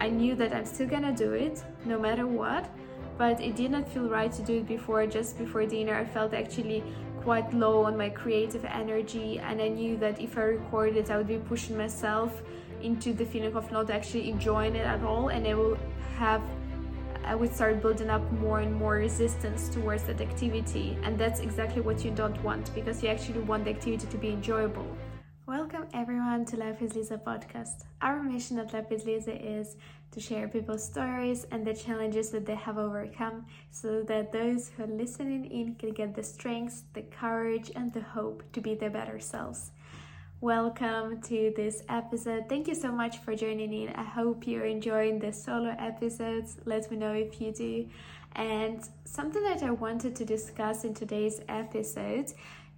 I knew that I'm still gonna do it no matter what, but it did not feel right to do it before. Just before dinner, I felt actually quite low on my creative energy, and I knew that if I recorded, I would be pushing myself into the feeling of not actually enjoying it at all, and I will have I would start building up more and more resistance towards that activity, and that's exactly what you don't want because you actually want the activity to be enjoyable. Welcome everyone to Life with Liza podcast. Our mission at Life with Liza is to share people's stories and the challenges that they have overcome so that those who are listening in can get the strength, the courage, and the hope to be their better selves. Welcome to this episode. Thank you so much for joining in. I hope you're enjoying the solo episodes. Let me know if you do. And something that I wanted to discuss in today's episode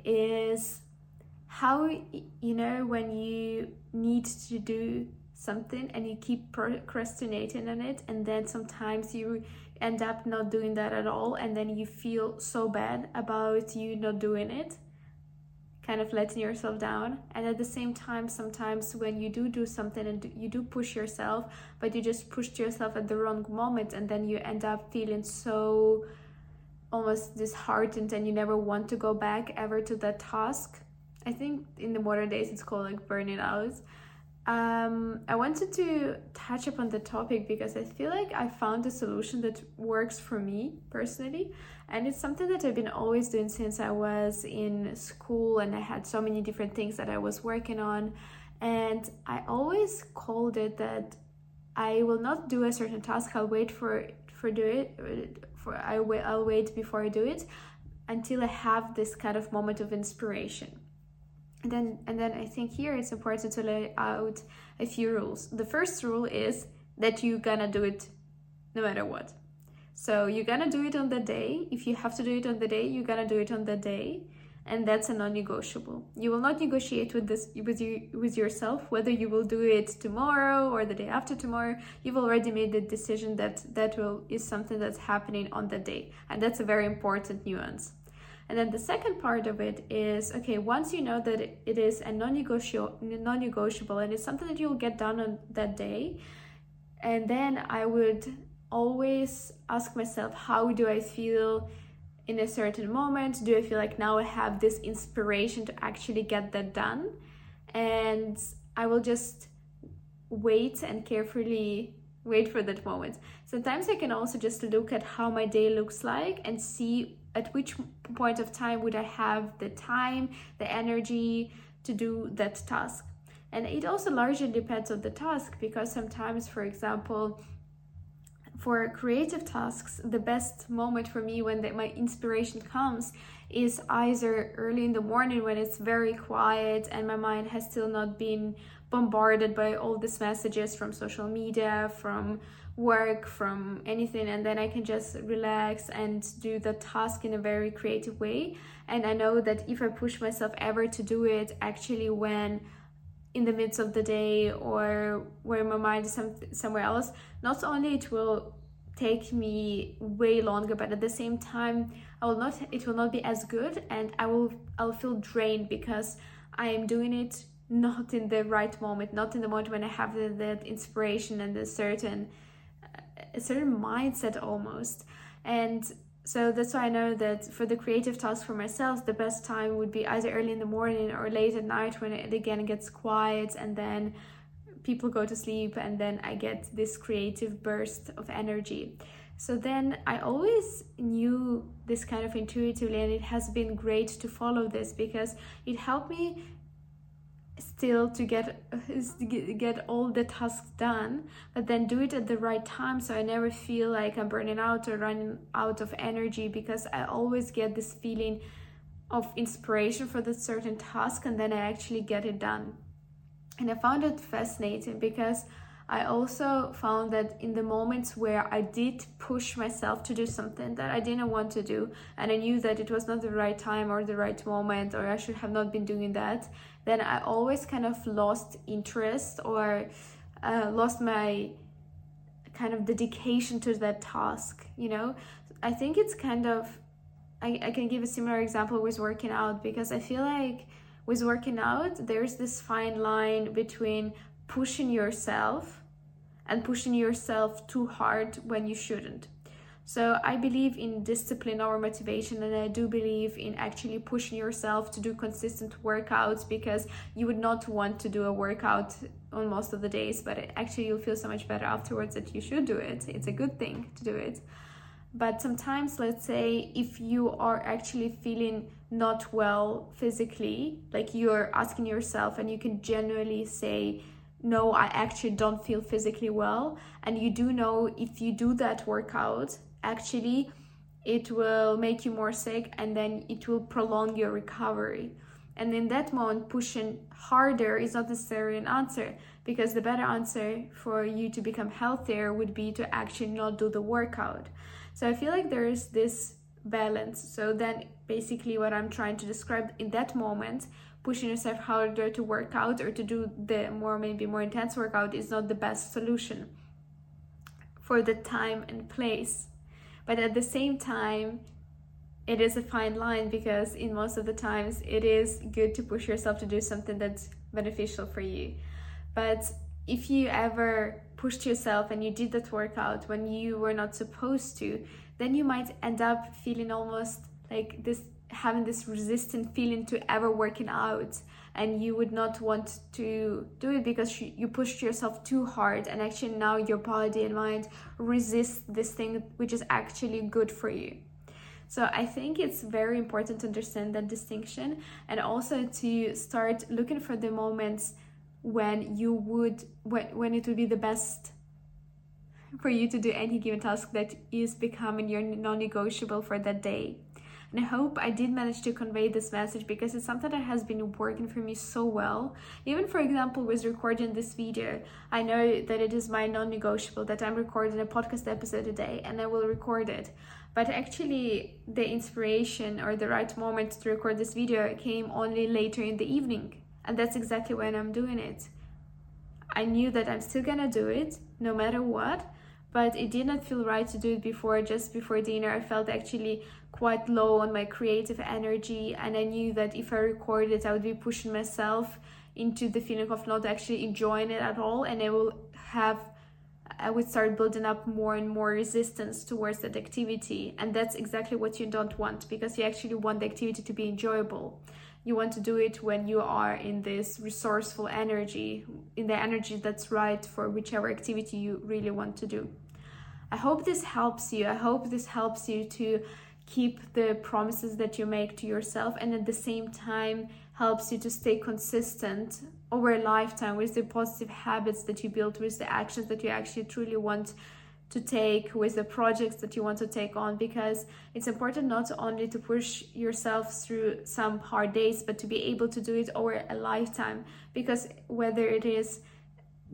is how, you know, when you need to do something and you keep procrastinating on it, and then sometimes you end up not doing that at all, and then you feel so bad about you not doing it kind of letting yourself down. And at the same time sometimes when you do do something and you do push yourself but you just pushed yourself at the wrong moment and then you end up feeling so almost disheartened and you never want to go back ever to that task i think in the modern days it's called like burning out um, I wanted to touch upon the topic because I feel like I found a solution that works for me personally, and it's something that I've been always doing since I was in school and I had so many different things that I was working on. And I always called it that I will not do a certain task, I'll wait for for do it for I will I'll wait before I do it until I have this kind of moment of inspiration and then and then i think here it's important to lay out a few rules. The first rule is that you're gonna do it no matter what. So you're gonna do it on the day. If you have to do it on the day you're gonna do it on the day. And that's a non-negotiable. You will not negotiate with this with you with yourself whether you will do it tomorrow or the day after tomorrow. You've already made the decision that that will is something that's happening on the day. And that's a very important nuance and then the second part of it is okay, once you know that it is a non-negotiable, non-negotiable and it's something that you'll get done on that day, and then I would always ask myself, how do I feel in a certain moment? Do I feel like now I have this inspiration to actually get that done? And I will just wait and carefully wait for that moment. Sometimes I can also just look at how my day looks like and see at which point of time would I have the time, the energy to do that task. And it also largely depends on the task because sometimes, for example, for creative tasks, the best moment for me when the, my inspiration comes is either early in the morning when it's very quiet and my mind has still not been bombarded by all these messages from social media, from work, from anything, and then I can just relax and do the task in a very creative way. And I know that if I push myself ever to do it, actually, when in the midst of the day or where my mind is some, somewhere else, not only it will take me way longer but at the same time i will not it will not be as good and i will i'll feel drained because i am doing it not in the right moment not in the moment when i have the, that inspiration and a certain a certain mindset almost and so that's why I know that for the creative task for myself, the best time would be either early in the morning or late at night when it again gets quiet and then people go to sleep and then I get this creative burst of energy. So then I always knew this kind of intuitively, and it has been great to follow this because it helped me still to get get all the tasks done but then do it at the right time so i never feel like i'm burning out or running out of energy because i always get this feeling of inspiration for the certain task and then i actually get it done. And i found it fascinating because I also found that in the moments where I did push myself to do something that I didn't want to do, and I knew that it was not the right time or the right moment, or I should have not been doing that, then I always kind of lost interest or uh, lost my kind of dedication to that task. You know, I think it's kind of, I, I can give a similar example with working out because I feel like with working out, there's this fine line between pushing yourself and pushing yourself too hard when you shouldn't. So I believe in discipline over motivation, and I do believe in actually pushing yourself to do consistent workouts because you would not want to do a workout on most of the days, but actually you'll feel so much better afterwards that you should do it. It's a good thing to do it. But sometimes, let's say, if you are actually feeling not well physically, like you're asking yourself, and you can genuinely say, No, I actually don't feel physically well. And you do know if you do that workout, actually it will make you more sick and then it will prolong your recovery. And in that moment pushing harder is not necessarily an answer because the better answer for you to become healthier would be to actually not do the workout. So i feel like there is this balance. So then basically what i'm trying to describe in that moment pushing yourself harder to work out or to do the more maybe more intense workout is not the best solution for the time and place. But at the same time it is a fine line because in most of the times it is good to push yourself to do something that's beneficial for you. But if you ever pushed yourself and you did that workout when you were not supposed to then you might end up feeling almost like this having this resistant feeling to ever working out and you would not want to do it because you pushed yourself too hard and actually now your body and mind resist this thing which is actually good for you. So i think it's very important to understand that distinction and also to start looking for the moments when you would when, when it would be the best for you to do any given task that is becoming your non-negotiable for that day and I hope I did manage to convey this message because it's something that has been working for me so well. Even, for example, with recording this video, I know that it is my non negotiable that I'm recording a podcast episode a day and I will record it. But actually, the inspiration or the right moment to record this video came only later in the evening. And that's exactly when I'm doing it. I knew that I'm still gonna do it no matter what, but it did not feel right to do it before. Just before dinner i felt actually quite low on my creative energy and i knew that if i recorded i would be pushing myself into the feeling of not actually enjoying it at all and i will have i would start building up more and more resistance towards that activity. And that's exactly what you don't want because you actually want the activity to be enjoyable. You want to do it when you are in this resourceful energy in the energy that's right for whichever activity you really want to do I hope this helps you. I hope this helps you to keep the promises that you make to yourself and at the same time helps you to stay consistent over a lifetime with the positive habits that you build, with the actions that you actually truly want to take, with the projects that you want to take on. Because it's important not only to push yourself through some hard days, but to be able to do it over a lifetime. Because whether it is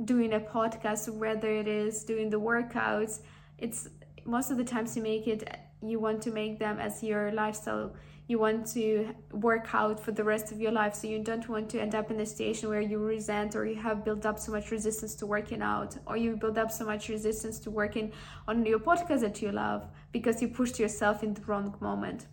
doing a podcast, whether it is doing the workouts, it's most of the times you make it you want to make them as your lifestyle you want to work out for the rest of your life so you don't want to end up in a situation where you resent or you have built up so much resistance to working out or you build up so much resistance to working on your podcast that you love because you pushed yourself in the wrong moment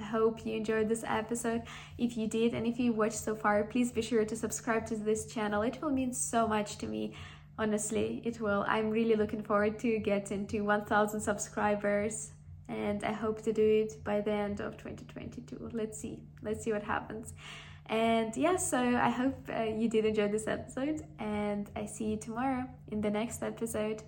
I hope you enjoyed this episode. If you did, and if you watched so far, please be sure to subscribe to this channel. It will mean so much to me honestly it will. I'm really looking forward to getting to 1000 subscribers and i hope to do it by the end of 2022 let's see. Let's see what happens. And yeah so i hope uh, you did enjoy this episode and i see you tomorrow in the next episode